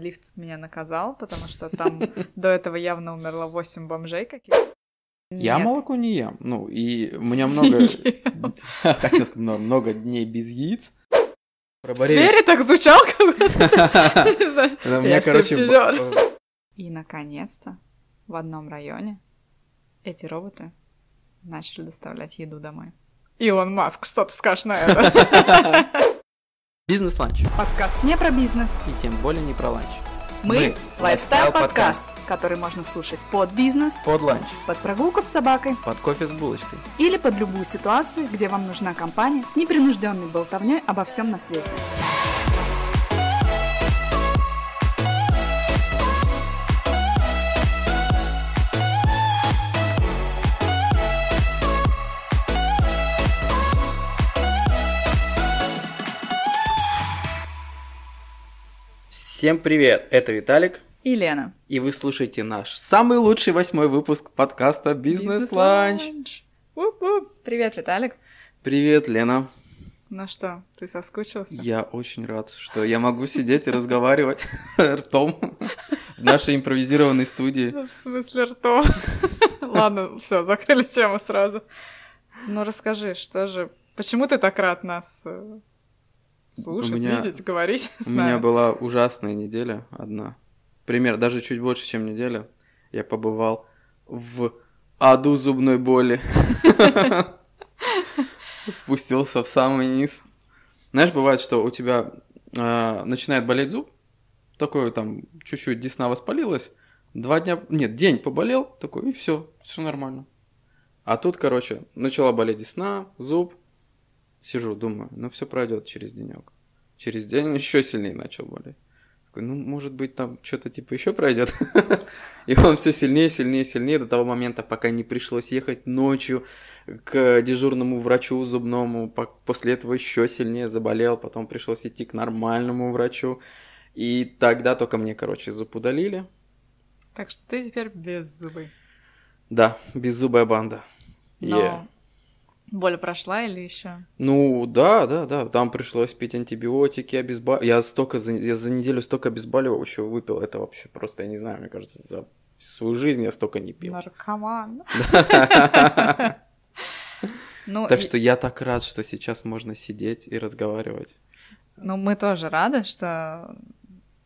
Лифт меня наказал, потому что там до этого явно умерло 8 бомжей каких-то. Я Нет. молоко не ем. Ну, и у меня много... Хотел сказать, много- дней без яиц. В сфере так звучал, как будто... не знаю. У меня, Я короче... И, наконец-то, в одном районе эти роботы начали доставлять еду домой. Илон Маск, что ты скажешь на это? Бизнес-ланч. Подкаст не про бизнес. И тем более не про ланч. Мы — лайфстайл-подкаст, который можно слушать под бизнес, Под ланч. под прогулку с собакой Под кофе с булочкой. или под любую ситуацию, где вам нужна компания с непринужденной болтовней обо всем на свете. Всем привет, это Виталик, И Лена. и вы слушаете наш самый лучший восьмой выпуск подкаста «Бизнес-ланч». Привет, Виталик. Привет, Лена. Ну что, ты соскучился? Я очень рад, что я могу сидеть и разговаривать ртом в нашей импровизированной студии. Ну, В смысле ртом? Ладно, все, закрыли тему сразу. Ну расскажи, что же, почему ты так рад нас э, слушать, У меня- видеть, говорить У меня была ужасная неделя одна. Пример, даже чуть больше, чем неделя. Я побывал в аду зубной боли. Спустился в самый низ. Знаешь, бывает, что у тебя а, начинает болеть зуб, такой там чуть-чуть десна воспалилась, два дня, нет, день поболел, такой, и все, все нормально. А тут, короче, начала болеть десна, зуб, сижу, думаю, ну все пройдет через денек. Через день еще сильнее начал болеть. Такой, ну, может быть, там что-то типа еще пройдет. И он все сильнее, сильнее, сильнее до того момента, пока не пришлось ехать ночью к дежурному врачу зубному. По- После этого еще сильнее заболел, потом пришлось идти к нормальному врачу. И тогда только мне, короче, зуб удалили. Так что ты теперь без зубы. Да, беззубая банда. Но Yeah. Боль прошла или еще? Ну, да, да, да. Там пришлось пить антибиотики, обезболивающие. Я столько за, я за неделю столько обезболивающего выпил. Это вообще просто, я не знаю, мне кажется, за всю свою жизнь я столько не пил. Наркоман. Ну, Так и- что я так рад, что сейчас можно сидеть и разговаривать. ну, мы тоже рады, что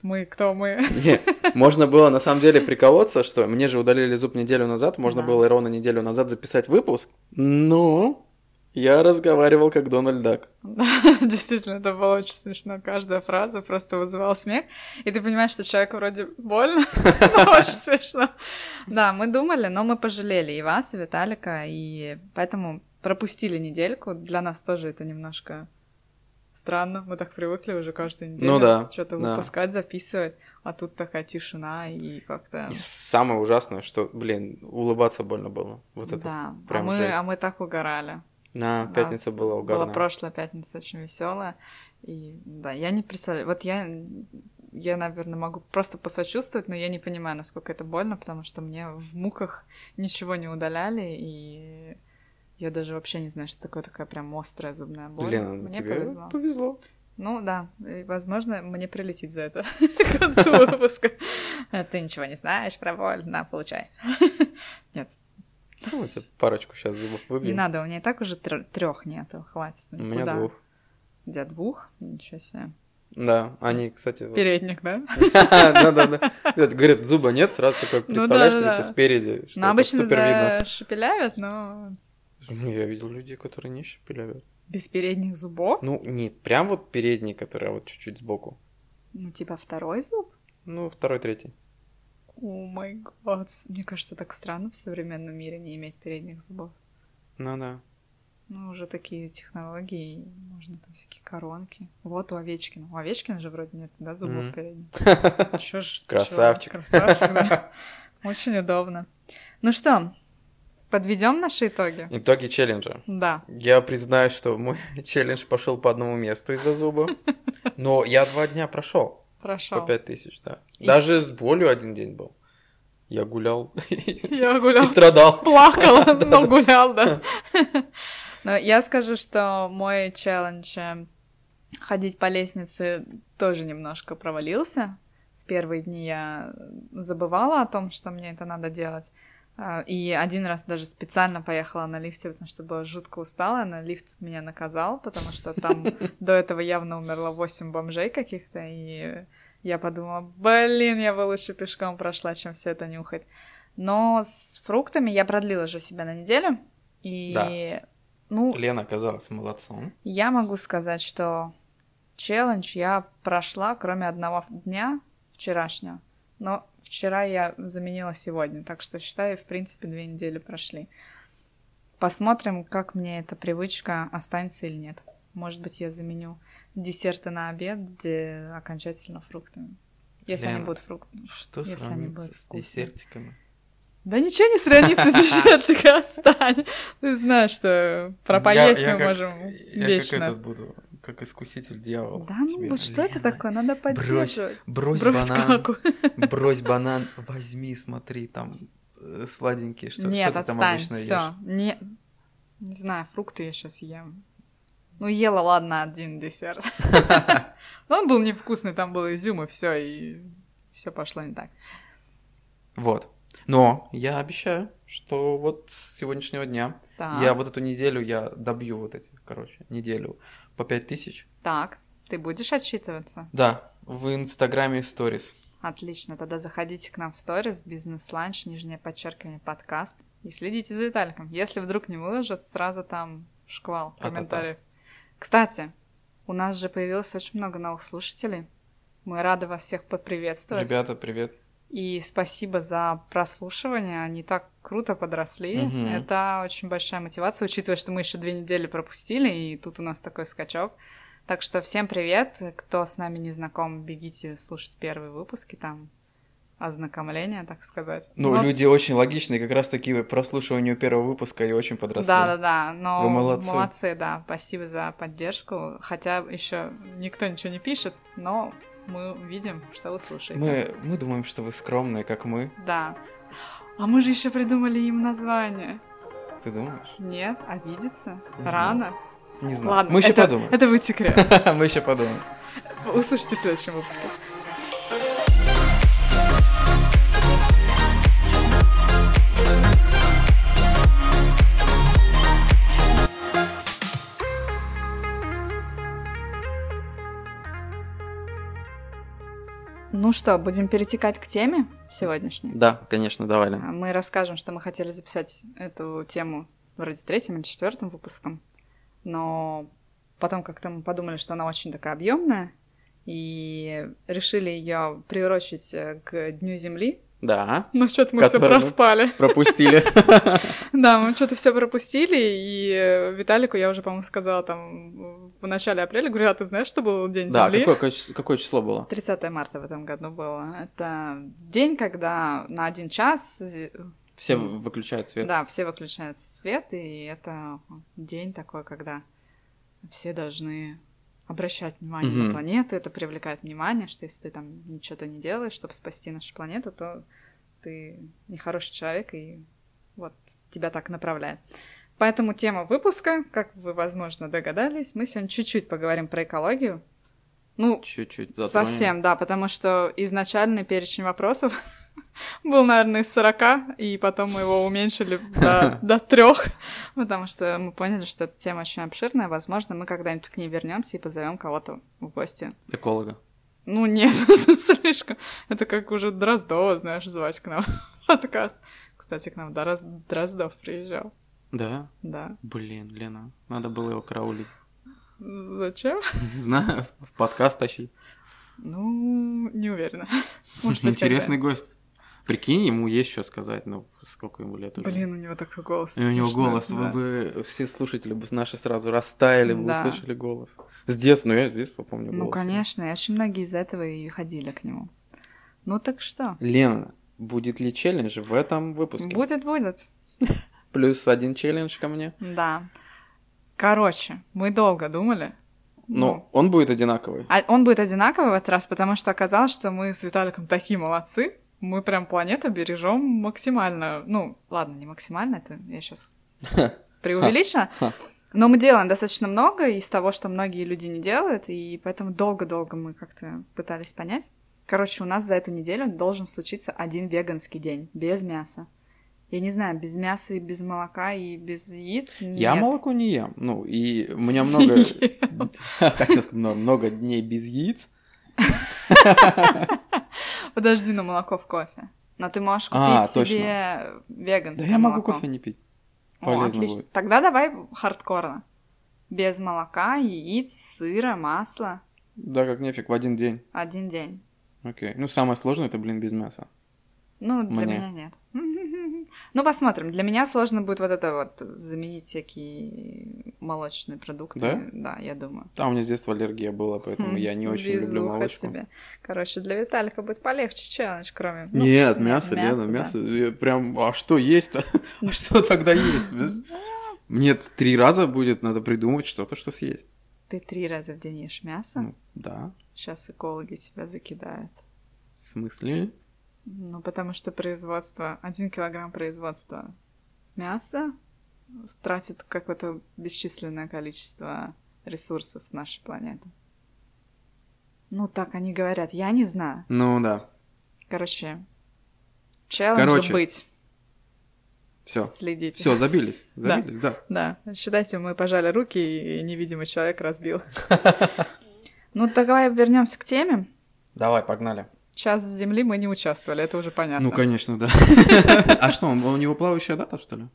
мы кто мы. Не, можно было на самом деле приколоться, что мне же удалили зуб неделю назад, можно Да. было ровно неделю назад записать выпуск, но я разговаривал как Дональд Дак. Да, действительно, это было очень смешно. Каждая фраза просто вызывала смех. И ты понимаешь, что человеку вроде больно, но очень смешно. Да, мы думали, но мы пожалели и вас, и Виталика, и поэтому пропустили недельку. Для нас тоже это немножко странно. Мы так привыкли уже каждую неделю Ну да, что-то да. выпускать, записывать, а тут такая тишина и как-то... И самое ужасное, что, блин, улыбаться больно было. Вот это да, а прям мы, жесть. а мы так угорали. На, пятница нас была угарная. Была прошлая пятница очень веселая. И да, я не представляю. Вот я, я, наверное, могу просто посочувствовать, но я не понимаю, насколько это больно, потому что мне в муках ничего не удаляли, и я даже вообще не знаю, что такое такая прям острая зубная боль. Лена, мне тебе повезло. повезло. Ну да, и, возможно, мне прилетит за это к концу выпуска. А Ты ничего не знаешь про боль, на, получай. Нет, Ну, тебе парочку сейчас зубов не выбьем. надо, у меня и так уже трех нету, хватит. У меня двух. У тебя двух? Ничего себе. Да, они, кстати... Передник, да? Да-да-да. Говорят, зуба нет, сразу такой Ну представляешь, что это спереди, что Ну, обычно супер видно. да, шепелявят, но Ну, я видел людей, которые не щепелявят. без передних зубов. Ну, не прям вот передний, который, а вот чуть-чуть сбоку. Ну, типа второй зуб? Ну, второй, третий. О май гад. Мне кажется, так странно в современном мире не иметь передних зубов. Ну да. Ну, уже такие технологии, можно там всякие коронки. Вот у Овечкина. У Овечкина же вроде нет, да, зубов Мгм. передних. Чё ж, чё, Красавчик. Красавчик, да. Очень удобно. Ну что, подведем наши итоги? Итоги челленджа. Да. Я признаю, что мой челлендж пошел по одному месту из-за зуба. Но я два дня прошел. По Прошел. пять тысяч, да. И Даже с- болью один день был. Я гулял Я гулял и страдал. плакала, но гулял, да. Но я скажу, что мой челлендж э, ходить по лестнице тоже немножко провалился первые дни я забывала о том, что мне это надо делать. А, и один раз даже специально поехала на лифте, потому что была жутко устала, на лифт меня наказал, потому что там до этого явно умерло 8 бомжей каких-то, и я подумала, блин, я бы лучше пешком прошла, чем все это нюхать. Но с фруктами я продлила же себя на неделю, и... Да. Ну, Лена оказалась молодцом. я могу сказать, что челлендж я прошла, кроме одного дня вчерашнего. Но вчера я заменила сегодня, так что считаю, в принципе, две недели прошли. Посмотрим, как мне эта привычка останется или нет. Может быть, я заменю десерты на обед, где окончательно фрукты. Если они Лена, будут фрукты. Что Если они сравнится будут с десертиками? Да ничего не сравнится с десертиком, отстань. Ты знаешь, что про поесть Я- я мы можем Я вечно. как этот буду, как искуситель дьявола. Да, ну тебе. вот что это такое? Надо Брось, поддерживать. брось, Брось банан, каку. брось банан, возьми, смотри, там э, сладенькие, что, Нет, что ты там отстань, обычно все. ешь. Не... не знаю, фрукты я сейчас ем. Ну, ела, ладно, один десерт. Но он был невкусный, там был изюм, и все, и все пошло не так. Вот. Но я обещаю, что вот с сегодняшнего дня Так, я вот эту неделю я добью вот эти, короче, неделю по пять тысяч. так, ты будешь отчитываться? Да, в Инстаграме сторис. Отлично, тогда заходите к нам в сторис, бизнес-ланч, нижнее подчеркивание, подкаст, и следите за Виталиком. Если вдруг не выложат, сразу там шквал А-та-та. комментариев. Кстати, у нас же появилось очень много новых слушателей. Мы рады вас всех поприветствовать. Ребята, привет. И спасибо за прослушивание. Они так круто подросли. Мгм. Это очень большая мотивация, учитывая, что мы еще две недели пропустили, и тут у нас такой скачок. Так что всем привет. Кто с нами не знаком, бегите слушать первые выпуски, там ознакомление, так сказать. Ну, Но- люди очень логичные, как раз таки прослушиванию первого выпуска и очень подросли. Да, да, да. Но Вы молодцы. да. Спасибо за поддержку. Хотя еще никто ничего не пишет, но мы видим, что вы слушаете. Мы, мы думаем, что вы скромные, как мы. Да. А мы же еще придумали им название. Ты думаешь? Нет, обидеться? Не знаю. Рано? Не знаю. Ладно, мы еще это, подумаем. Это будет секрет. Мы еще подумаем. Услышите в следующем выпуске. Ну что, будем перетекать к теме сегодняшней? Да, конечно, давай, А. Мы расскажем, что мы хотели записать эту тему вроде третьим или четвертым выпуском, но потом как-то мы подумали, что она очень такая объемная, и решили ее приурочить э, к Дню Земли. Да, Но что-то мы все проспали. пропустили. Да, мы что-то все пропустили, и Виталику я уже, по-моему, сказала там в начале апреля, говорю, а ты знаешь, что был День Да, Земли? какое, какое- число было? 30 марта в этом году было. Это день, когда на один час Все выключают свет. Да, все выключают свет, и это день такой, когда все должны обращать внимание Мгм. на планету, это привлекает внимание, что если ты там ничего-то не делаешь, чтобы спасти нашу планету, то ты нехороший человек, и вот тебя так направляет. Поэтому тема выпуска, как вы, возможно, догадались, мы сегодня чуть-чуть поговорим про экологию. Ну, Чуть-чуть затронем. Совсем, да, потому что изначальный перечень вопросов был, наверное, из 40, и потом мы его уменьшили до, до трех, потому что мы поняли, что эта тема очень обширная. Возможно, мы когда-нибудь к ней вернемся и позовем кого-то в гости. Эколога. Ну, нет, слишком. Это как уже Дроздова, знаешь, звать к нам подкаст. Кстати, к нам Дроз- Дроздов приезжал. Да? Да. Блин, Лена, надо было его караулить. Зачем? Не знаю, в подкаст тащить. Ну, не уверена. Может, Интересный гость. Прикинь, ему есть что сказать, ну, сколько ему лет уже. Блин, у него такой голос. И у него голос, да. вы бы, все слушатели бы наши сразу растаяли бы, Да. услышали голос. С детства, ну я с детства помню голос. Ну, конечно, и очень многие из этого и ходили к нему. Ну так что? Лена, будет ли челлендж в этом выпуске? Будет, будет. Плюс один челлендж ко мне. Да. Короче, мы долго думали. Но он будет одинаковый. А он будет одинаковый в этот раз, потому что оказалось, что мы с Виталиком такие молодцы. Мы прям планету бережем максимально. Ну, ладно, не максимально, это я сейчас преувеличила. Но мы делаем достаточно много из того, что многие люди не делают, и поэтому долго-долго мы как-то пытались понять. Короче, у нас за эту неделю должен случиться один веганский день, без мяса. Я не знаю, без мяса и без молока и без яиц. Я нет. молоко не ем. Ну, и у меня много... Хотел сказать, много дней без яиц. Подожди, но молоко в кофе. Но ты можешь купить А, себе веганское Да я могу молоко. кофе не пить. О, Полезно отлично. будет. Тогда давай хардкорно. Без молока, яиц, сыра, масла. Да, как нефиг, в один день. Один день. Окей. Ну, самое сложное это, блин, без мяса. Ну, для Мне. меня нет. Ну, посмотрим. Для меня сложно будет вот это вот заменить всякие молочные продукты. Да? Да, я думаю. Да, у меня с детства аллергия была, поэтому Хм, я не очень люблю молочку. тебе. Короче, для Виталика будет полегче челлендж, кроме... ну, Нет, мясо, Лена, да. мясо. Я Прям, а что есть-то? А что тогда есть? Мне три раза будет надо придумать что-то, что съесть. Ты три раза в день ешь мясо? Ну, да. Сейчас экологи тебя закидают. В смысле? Ну, потому что производство, один килограмм производства мяса тратит какое-то бесчисленное количество ресурсов нашей планеты. Ну, так они говорят. Я не знаю. Ну да. Короче, челлендж Короче, быть. Все. Следите. Все, забились. Да. Забились, да. Да, считайте, мы пожали руки, и невидимый человек разбил. Ну, давай вернемся к теме. Давай, погнали. Час земли мы не участвовали, это уже понятно. Ну, конечно, да. А что, у него плавающая дата, что ли?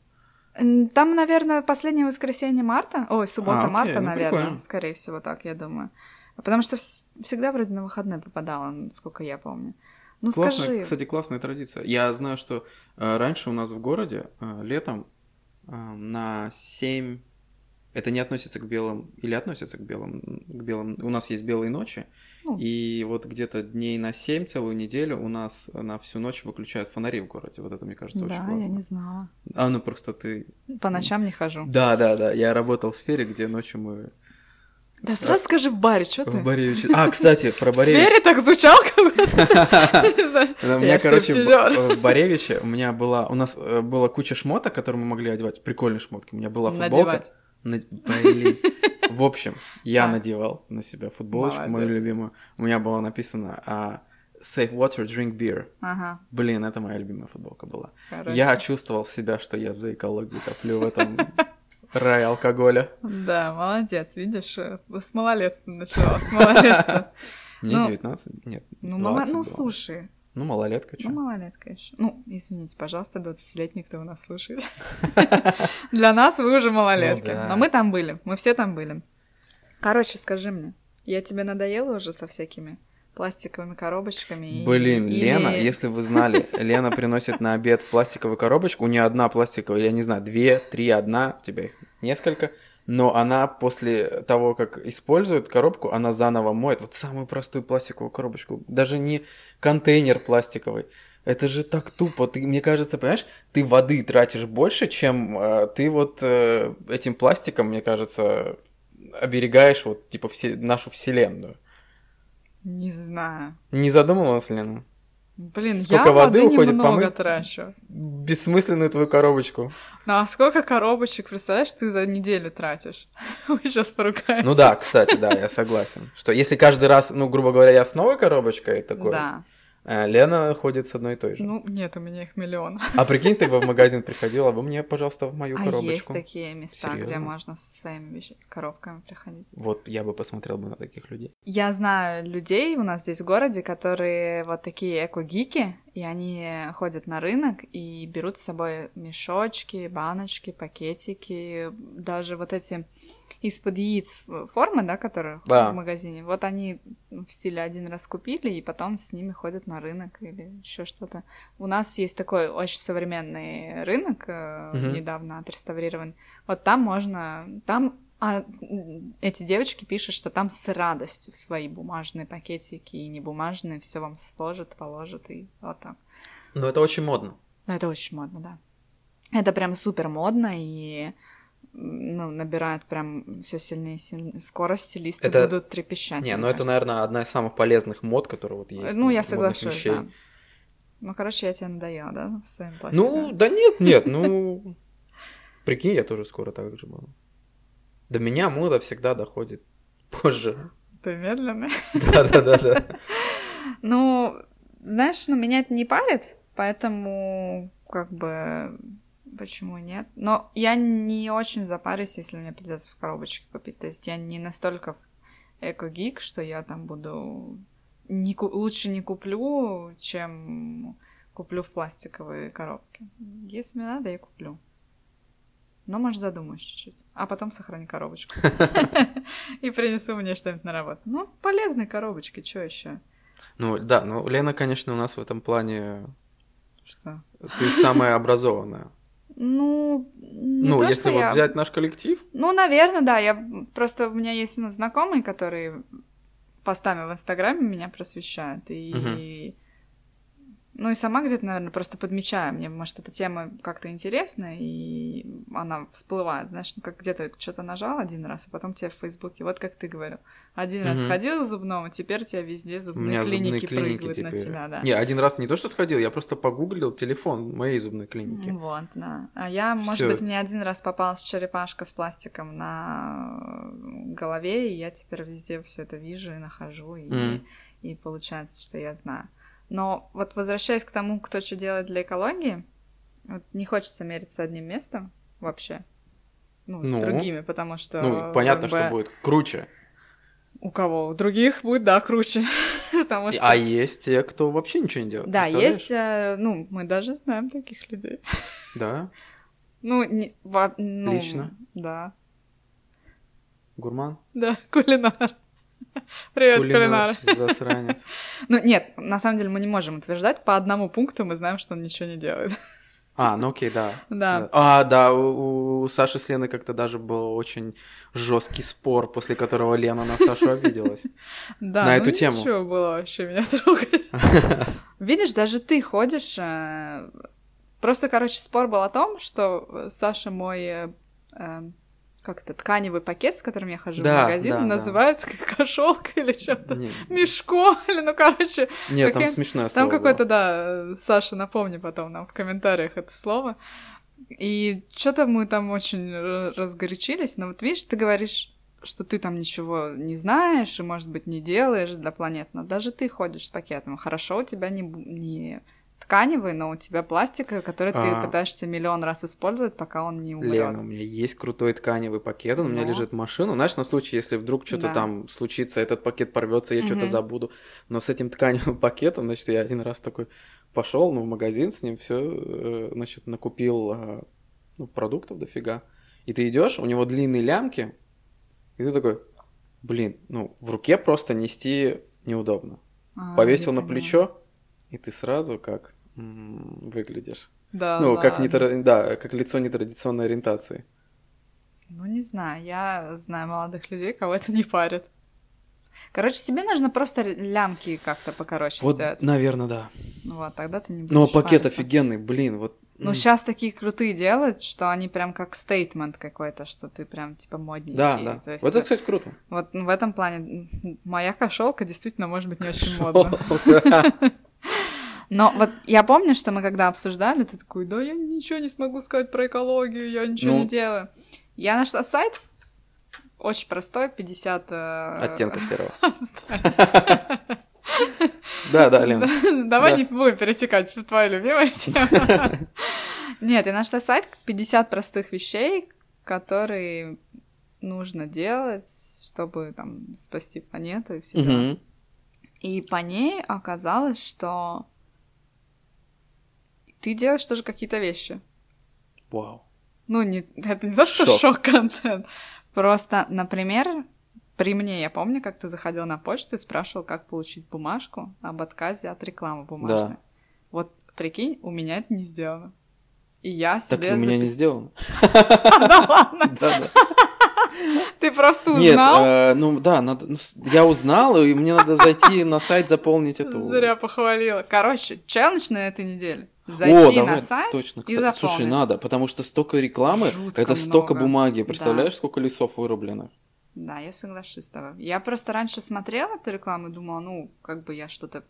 Там, наверное, последнее воскресенье марта. Ой, суббота А, окей, марта, ну, наверное. прикольно. Скорее всего, так, я думаю. Потому что вс- всегда вроде на выходной попадала, насколько я помню. Ну, Классная, скажи. кстати, классная традиция. Я знаю, что э, раньше у нас в городе э, летом э, на 7... Это не относится к белым... Или относится к белым? К белым... У нас есть белые ночи. Ну. И вот где-то дней на 7 целую неделю у нас на всю ночь выключают фонари в городе. Вот это, мне кажется, очень Да, классно. я не знала. А, ну просто ты... По ночам не хожу. Да, да, да. Я работал в сфере, где ночью мы... Да сразу скажи в баре, что ты? В Боревиче. А, кстати, про В Боревич. сфере так звучал как будто. Не знаю. У меня, короче, в в Боревиче у меня была... У нас э, была куча шмоток, которые мы могли одевать. Прикольные шмотки. У меня была футболка. Блин. В общем, я надевал на себя футболочку мою любимую. У меня было написано а, Save water, drink beer. Ага, Блин, это моя любимая футболка была. короче. Я чувствовал себя, что я за экологию топлю в этом рае алкоголя. Да, молодец, видишь, э, с малолетства начала, с малолетства. Мне Ну, 19? Нет, Ну, 20 ну, было. слушай, Ну, малолетка, ну, чё. малолетка еще. Ну, извините, пожалуйста, 20-летний, кто у нас слушает. Для нас вы уже малолетки. Ну. Но мы там были, мы все там были. Короче, скажи мне, я тебе надоела уже со всякими пластиковыми коробочками? и- Блин, или- Лена, если вы знали, Лена приносит на обед в пластиковую коробочку, у нее одна пластиковая, я не знаю, две, три, одна, у тебя их несколько, но она после того, как использует коробку, она заново моет вот самую простую пластиковую коробочку, даже не контейнер пластиковый. Это же так тупо. Ты, мне кажется, понимаешь, ты воды тратишь больше, чем э, ты вот э, этим пластиком, мне кажется, оберегаешь вот типа все, нашу вселенную. Не знаю. Не задумывалась, Лена? Блин, Сколько я воды воды, уходит немного трачу. бессмысленную твою коробочку. Ну а сколько коробочек, представляешь, ты за неделю тратишь? Мы сейчас поругаемся. Ну да, кстати, да, я согласен. Что если каждый раз, ну, грубо говоря, я с новой коробочкой такой, Да. Э, Лена ходит с одной и той же. Ну, нет, у меня их миллион. А прикинь, ты бы в магазин приходила, вы мне, пожалуйста, в мою А коробочку. есть такие места, где Серьёзно? можно со своими коробками приходить. Вот я бы посмотрел бы на таких людей. Я знаю людей у нас здесь в городе, которые вот такие эко-гики, и они ходят на рынок и берут с собой мешочки, баночки, пакетики, даже вот эти из-под яиц формы, да, которые Да. в магазине. Вот они в стиле один раз купили, и потом с ними ходят на рынок или еще что-то. У нас есть такой очень современный рынок, Мгм. недавно отреставрирован. Вот там можно, там а, эти девочки пишут, что там с радостью в свои бумажные пакетики и не бумажные все вам сложат, положат и вот так. Но это очень модно. Ну, это очень модно, да. Это прям супер модно и ну, набирает прям все сильнее и сильнее скорости, листы Это- будут трепещать. Не, ну это, наверное, одна из самых полезных мод, которые вот есть. Ну, ну, я соглашусь, вещей. да. Ну, короче, я тебе надоела, да, своим Ну, пластиком? да нет, нет, ну... Прикинь, я тоже скоро так же буду. До меня мода всегда доходит позже. Ты медленный? Да-да-да-да. Ну, знаешь, ну, меня это не парит, поэтому как бы почему нет? Но я не очень запарюсь, если мне придется в коробочке купить. То есть я не настолько эко-гик, что я там буду... Не, лучше не куплю, чем куплю в пластиковые коробки. Если мне надо, я куплю. Но, может, задумаюсь чуть-чуть. А потом сохрани коробочку. И принесу мне что-нибудь на работу. Ну, полезные коробочки, что еще? Ну, да, ну, Лена, конечно, у нас в этом плане... Что? Ты самая образованная. Ну, не ну, то, если вот я... взять наш коллектив. Ну, наверное, да. Я просто у меня есть ну, знакомые, которые постами в Инстаграме меня просвещают. И угу. Ну и сама где-то, наверное, просто подмечаю. Мне, может, эта тема как-то интересна, и она всплывает. Знаешь, ну как где-то что-то нажал один раз, а потом тебе в Фейсбуке, вот как ты говорил. Один раз сходил к зубному, теперь тебя везде зубные У меня клиники, зубные клиники прыгают теперь. на тебя, да. Не, один раз не то, что сходил, я просто погуглил телефон моей зубной клиники. Вот, да. А я, может Всё. быть, мне один раз попалась черепашка с пластиком на голове, и я теперь везде все это вижу и нахожу, и, mm. и получается, что я знаю. Но вот возвращаясь к тому, кто что делает для экологии, вот не хочется мериться одним местом вообще. Ну, с ну, другими, потому что... Ну, понятно, бы, что будет круче. У кого? У других будет, да, круче. потому что... А есть те, кто вообще ничего не делает. Да, есть, э, ну, мы даже знаем таких людей. Да? Ну, не, во, ну, Лично? Да. Гурман? Да, кулинар. Привет, кулинар. Засранец. ну, нет, на самом деле мы не можем утверждать. По одному пункту мы знаем, что он ничего не делает. А, ну окей, да. Да. А, да, у, у Саши с Леной как-то даже был очень жесткий спор, после которого Лена на Сашу обиделась. Да, на ну эту тему. ничего было вообще меня трогать. Видишь, даже ты ходишь... Э, просто, короче, спор был о том, что Саша мой э, как это, тканевый пакет, с которым я хожу да, в магазин, да, называется да. как кошелка или что-то, мешко, или, ну, короче... Нет, каким... там смешное слово Там какое-то, да, Саша, напомни потом нам в комментариях это слово. И что-то мы там очень разгорячились, но вот видишь, ты говоришь, что ты там ничего не знаешь и, может быть, не делаешь для планет, но даже ты ходишь с пакетом. Хорошо, у тебя не, не тканевый, но у тебя пластиковый, который а... ты пытаешься миллион раз использовать, пока он не умрет. Лена, у меня есть крутой тканевый пакет, он но... у меня лежит в машину. Знаешь, на случай, если вдруг что-то да. там случится, этот пакет порвется, я угу. что-то забуду. Но с этим тканевым пакетом, значит, я один раз такой пошел, ну, в магазин с ним, все, э, значит, накупил э, ну, продуктов дофига. И ты идешь, у него длинные лямки, и ты такой, блин, ну, в руке просто нести неудобно. А, Повесил на плечо, и ты сразу как выглядишь. Да. Ну, как, не, да, как лицо нетрадиционной ориентации. Ну, не знаю. Я знаю молодых людей, кого это не парит. Короче, тебе нужно просто лямки как-то покороче вот, сделать. наверное, да. Ну вот, тогда ты не будешь Ну, а пакет париться. офигенный, блин, вот. Ну, сейчас такие крутые делают, что они прям как стейтмент какой-то, что ты прям типа модненький. Да, да. То есть, вот это, кстати, круто. Вот в этом плане моя кошелка действительно может быть не очень модна. Но вот я помню, что мы когда обсуждали, ты такой, да я ничего не смогу сказать про экологию, я ничего ну... не делаю. Я нашла сайт, очень простой, 50... Э, Оттенков серого. Да, да, Лен. Давай не будем перетекать в твою любимую тему. Нет, я нашла сайт 50 простых вещей, которые нужно делать, чтобы там спасти планету и все. И по ней оказалось, что ты делаешь тоже какие-то вещи. Вау. Ну, не, это не то, что шок-контент. Просто, например, при мне, я помню, как ты заходил на почту и спрашивал, как получить бумажку об отказе от рекламы бумажной. Да. Вот, прикинь, у меня это не сделано. И я себе... Так у меня не сделано. Да ладно? Ты просто узнал? Нет, э, ну да, ну, я узнал, и мне надо зайти на сайт, заполнить эту... Зря похвалила. Короче, челлендж на этой неделе. Зайти О, давай, на сайт точно. и заполнить. Слушай, надо, потому что столько рекламы, Жутко это столько много. бумаги. Представляешь, да. сколько лесов вырублено? Да, я соглашусь с тобой. Я просто раньше смотрела эту рекламу и думала, ну, как бы я что-то...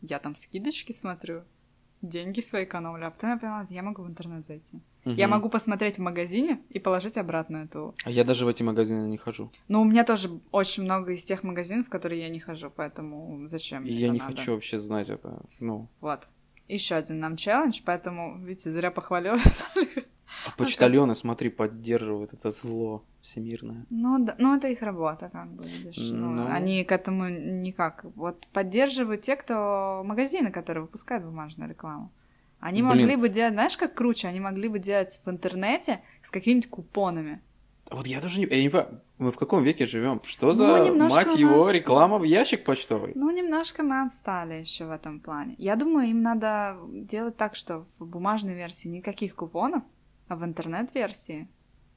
Я там скидочки смотрю. деньги свои экономлю, а потом я поняла, я могу в интернет зайти. Я могу посмотреть в магазине и положить обратно эту. А я даже в эти магазины не хожу. Ну, у меня тоже очень много из тех магазинов, в которые я не хожу, поэтому зачем? И я не надо? хочу вообще знать это. Ну. Вот. Еще один нам челлендж, поэтому, видите, зря похвалила. А почтальоны, смотри, поддерживают это зло всемирное. Ну, да, ну это их работа, как бы, видишь. Ну, ну... Они к этому никак. Вот поддерживают те, кто магазины, которые выпускают бумажную рекламу. Они Блин. могли бы делать, знаешь, как круче, они могли бы делать в интернете с какими-нибудь купонами. Вот я тоже не, я не понимаю, мы в каком веке живем? Что за, ну, мать его, нас... реклама в ящик почтовый? Ну, немножко мы отстали еще в этом плане. Я думаю, им надо делать так, что в бумажной версии никаких купонов, а в интернет-версии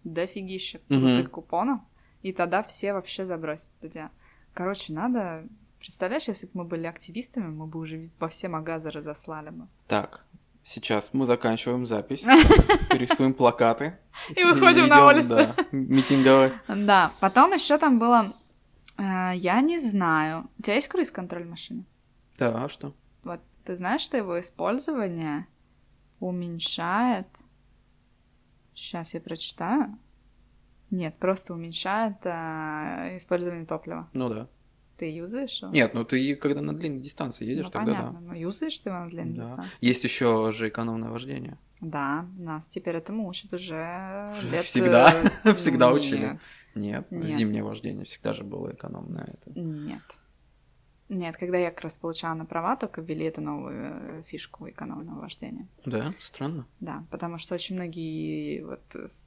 дофигища крутых угу. купонов, и тогда все вообще забросят это дело. Короче, надо... Представляешь, если бы мы были активистами, мы бы уже во все магазы разослали бы. Так, Сейчас мы заканчиваем запись, рисуем плакаты. И выходим на улицу. Да, митинговые. Да, потом еще там было, э, я не знаю, у тебя есть круиз-контроль машины? Да, а что? Вот, ты знаешь, что его использование уменьшает... Сейчас я прочитаю. Нет, просто уменьшает э, использование топлива. Ну да. Ты юзаешь его? Нет, ну ты когда на длинной дистанции едешь, ну, тогда понятно, да. но юзаешь ты его на длинной да. дистанции? Есть еще же экономное вождение. Да, нас теперь этому учат уже лет... Всегда, всегда учили. Нет, зимнее вождение всегда же было экономное. Нет. Нет, когда я как раз получала на права, только ввели эту новую э, фишку экономного вождения. Да, странно. Да, потому что очень многие, вот,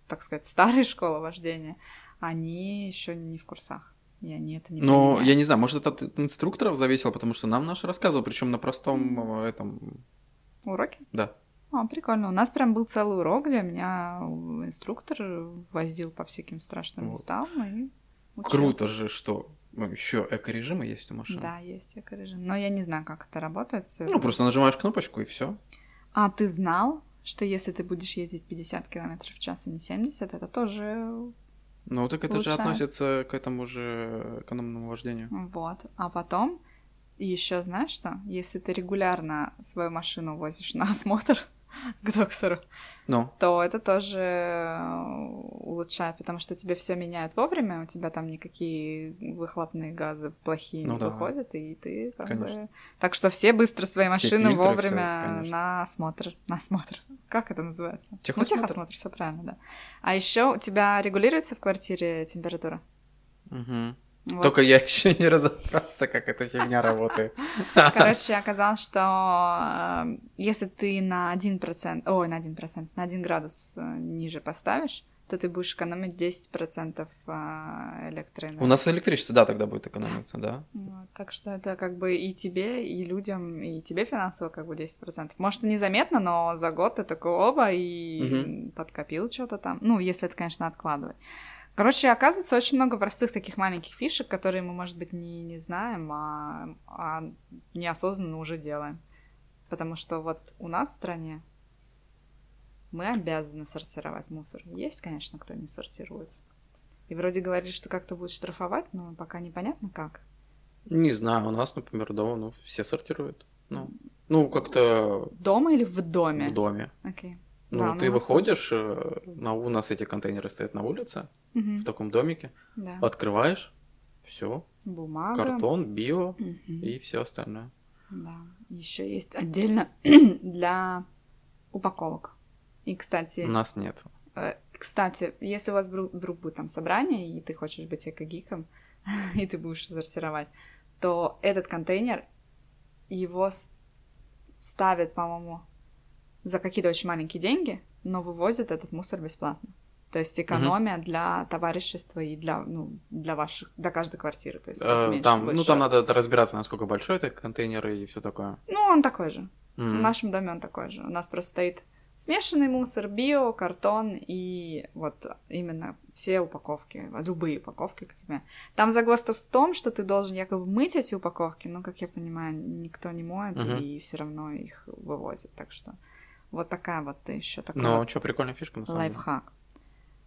так сказать, старые школы вождения, они еще не в курсах. И они это не Но понимают. я не знаю, может, это от инструкторов зависело, потому что нам наш рассказывал, причем на простом mm. этом... Уроке? Да. А, прикольно. У нас прям был целый урок, где меня инструктор возил по всяким страшным вот. местам и учил. Круто же, что ну, еще эко-режимы есть у машины. Да, есть эко-режим. Но я не знаю, как это работает. Ну, просто нажимаешь кнопочку и все. А ты знал, что если ты будешь ездить 50 км в час, а не 70, это тоже ну, так это улучшает. же относится к этому же экономному вождению. Вот. А потом еще знаешь что? Если ты регулярно свою машину возишь на осмотр к доктору, ну. то это тоже э, улучшает, потому что тебе все меняют вовремя, у тебя там никакие выхлопные газы плохие ну, не да. выходят, и ты как конечно. бы... Так что все быстро свои машины фильтры, вовремя всё, на осмотр. На осмотр. Как это называется? Техосмотр. Ну, техосмотр, все правильно, да. А еще у тебя регулируется в квартире температура? Угу. Вот. Только я еще не разобрался, как эта фигня работает. Короче, оказалось, что э, если ты на 1%, ой, на 1%, на 1 градус э, ниже поставишь, то ты будешь экономить 10% э, электроэнергии. У нас электричество, да, тогда будет экономиться, да. Вот, так что это как бы и тебе, и людям, и тебе финансово как бы 10%. Может, и незаметно, но за год ты такой оба и угу. подкопил что-то там. Ну, если это, конечно, откладывать. Короче, оказывается, очень много простых таких маленьких фишек, которые мы, может быть, не, не знаем, а, а неосознанно уже делаем. Потому что вот у нас в стране мы обязаны сортировать мусор. Есть, конечно, кто не сортирует. И вроде говорили, что как-то будут штрафовать, но пока непонятно как. Не знаю, у нас, например, дома ну, все сортируют. Ну, ну как-то... Дома или в доме? В доме. Окей. Okay. Ну, да, ты выходишь, э, на, у нас эти контейнеры стоят на улице, угу. в таком домике, да. открываешь, все. Бумага. Картон, био угу. и все остальное. Да. Еще есть отдельно для упаковок. И, кстати... У нас нет. Э, кстати, если у вас вдруг будет там собрание, и ты хочешь быть эко-гиком, и ты будешь сортировать, то этот контейнер, его ставят, по-моему, за какие-то очень маленькие деньги, но вывозят этот мусор бесплатно. То есть экономия угу. для товарищества и для, ну, для ваших, для каждой квартиры. То есть э, меньше, там, больше. ну, там надо разбираться, насколько большой это контейнер и все такое. Ну, он такой же. Mm. В нашем доме он такой же. У нас просто стоит смешанный мусор, био, картон и вот именно все упаковки, любые упаковки, как я Там загвоздка в том, что ты должен якобы мыть эти упаковки, но, как я понимаю, никто не моет, mm-hmm. и все равно их вывозят. Так что вот такая вот еще такая. Ну, вот что, прикольная фишка, на самом деле. Лайфхак.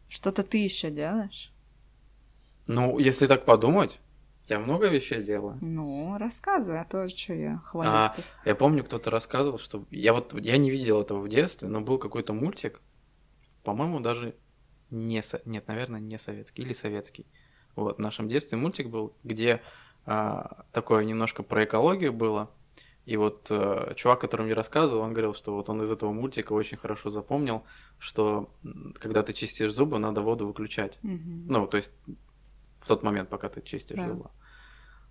Что-то ты еще делаешь? Ну, если так подумать, Я много вещей делаю. Ну, рассказывай, а то что я А, хвалюсь тут. я помню, кто-то рассказывал, что я вот я не видел этого в детстве, но был какой-то мультик, по-моему, даже не со... нет, наверное, не советский или советский. Вот в нашем детстве мультик был, где а, такое немножко про экологию было. И вот э, чувак, который мне рассказывал, он говорил, что вот он из этого мультика очень хорошо запомнил, что когда ты чистишь зубы, надо воду выключать. Мгм. Ну, то есть в тот момент, пока ты чистишь Да. зубы.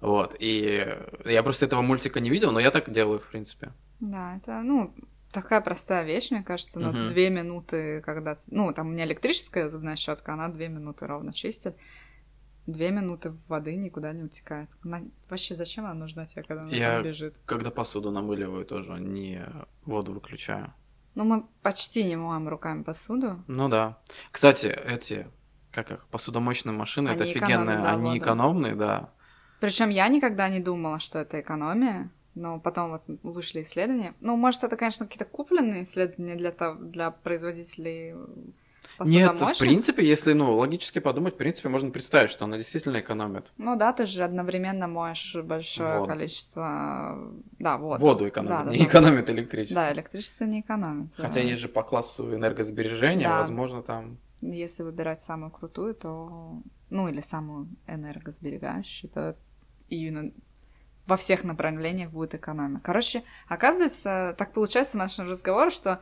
Вот. И я просто этого мультика не видел, но я так делаю, в принципе. Да, это, ну, такая простая вещь, мне кажется, но Мгм. две минуты, когда... Ну, там у меня электрическая зубная щетка, она две минуты ровно чистит. Две минуты воды никуда не утекает. На- Вообще, зачем она нужна тебе, когда она Я- там бежит? Когда посуду намыливаю, тоже не воду выключаю. Ну, мы почти не моем руками посуду. Ну да. Кстати, эти, как их, посудомоечные машины, это Они офигенные, экономят, да, они воду. экономные, да. Причем я никогда не думала, что это экономия, но потом вот вышли исследования. Ну, может, это, конечно, какие-то купленные исследования для, того- для производителей Нет, в принципе, если, ну, логически подумать, в принципе, можно представить, что она действительно экономит. Ну да, ты же одновременно моешь большое Воду. количество... Да, воду. Воду экономит, Да, да, не да. экономит электричество. Да, электричество не экономит. Хотя Да. есть же по классу энергосбережения, Да. возможно, там... Если выбирать самую крутую, то... Ну, или самую энергосберегающую, то именно во всех направлениях будет экономия. Короче, оказывается, так получается в нашем разговоре, что э,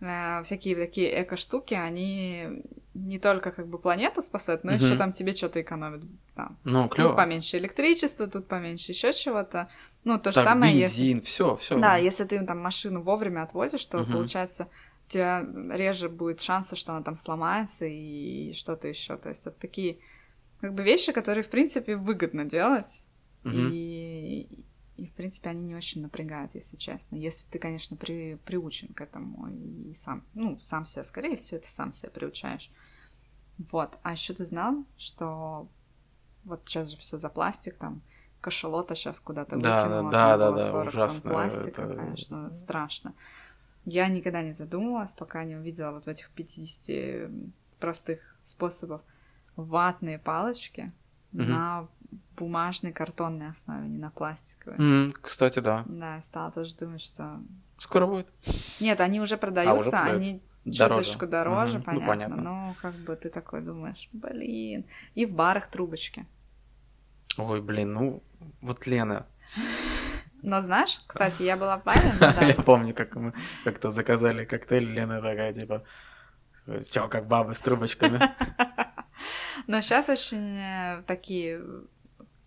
всякие такие эко-штуки, они не только как бы планету спасают, но Мгм. еще там тебе что-то экономят. Там. Ну, Тут клево. поменьше электричества, тут поменьше еще чего-то. Ну, то же самое, если... бензин, все, все. Да, если ты там машину вовремя отвозишь, то Мгм. получается у тебя реже будет шанса, что она там сломается и что-то еще. То есть это такие как бы вещи, которые, в принципе, выгодно делать. И, и, в принципе, они не очень напрягают, если честно. Если ты, конечно, при, приучен к этому и сам, ну, сам себя, скорее всего, ты сам себя приучаешь. Вот. А еще ты знал, что вот сейчас же все за пластик, там, кашалота сейчас куда-то Да, выкинула, да, да, да, 40 ужасно, пластика, это- конечно, страшно. Я никогда не задумывалась, пока не увидела вот в этих 50 простых способов ватные палочки Мгм. на бумажной картонной основе, не на пластиковой. М, Кстати, да. Да, я стала тоже думать, что... Скоро будет. Нет, они уже продаются, продаются. они Дороже. чуточку дороже, Мгм. Ну, понятно. понятно. Но как бы ты такой думаешь, блин. И в барах трубочки. Ой, блин, ну, вот Лена. Но знаешь, кстати, я была в баре, Я помню, как мы как-то заказали коктейль, Лена такая, типа, чё, как бабы с трубочками. Но сейчас очень э, такие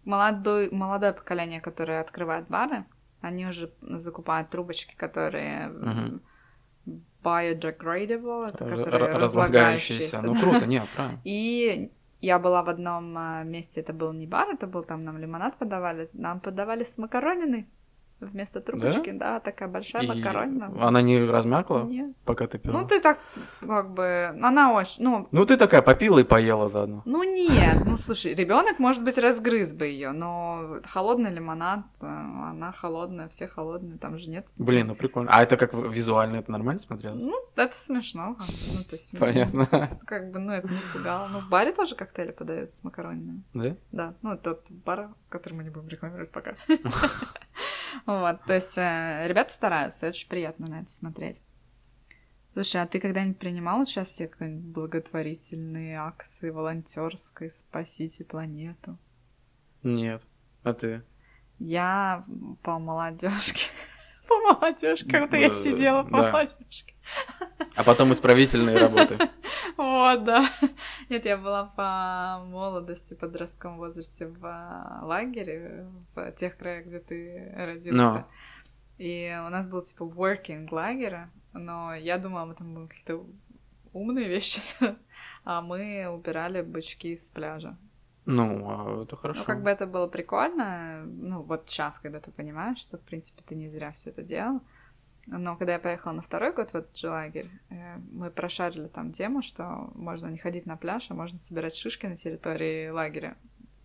молодой, молодое поколение, которое открывает бары, они уже закупают трубочки, которые biodegradable, это которые Разлагающиеся. разлагающиеся. Ну, круто, не, правильно. И я была в одном а, месте, это был не бар, это был там нам лимонад подавали, нам подавали с макарониной вместо трубочки, да, такая большая И макаронина. она не размякла, Нет. пока ты пила? Ну ты так, как бы, она очень, ну, Ну, ты такая попила и поела заодно. ну нет, ну слушай, ребенок, может быть, разгрыз бы ее, но холодный лимонад, э, она холодная, все холодные, там же нет. Блин, ну прикольно. А это как визуально, это нормально смотрелось? Ну, это смешно. Ну, то есть, ну, Понятно. Как бы, ну, это не пугало. Ну, в баре тоже коктейли подают с макаронинами. Да? Да, ну, тот бар, который мы не будем рекламировать пока. Вот, то есть э, ребята стараются, очень приятно на это смотреть. Слушай, а ты когда-нибудь принимал участие в какой-нибудь благотворительной акции, волонтерской «Спасите планету»? Нет. А ты? Я по молодежке. По молодежке, будто я сидела по молодежке. А потом исправительные работы. Вот, да. Нет, я была по молодости, подростковом возрасте в а, лагере, в тех краях, где ты родился. И у нас был типа working лагеря, но я думала, мы там будем какие-то умные вещи, а мы убирали бычки с пляжа. Ну, а это хорошо. Ну, как бы это было прикольно. Ну, вот сейчас, когда ты понимаешь, что, в принципе, ты не зря все это делал. Но когда я поехала на второй год в этот же лагерь, э, мы прошарили там тему, что можно не ходить на пляж, а можно собирать шишки на территории лагеря.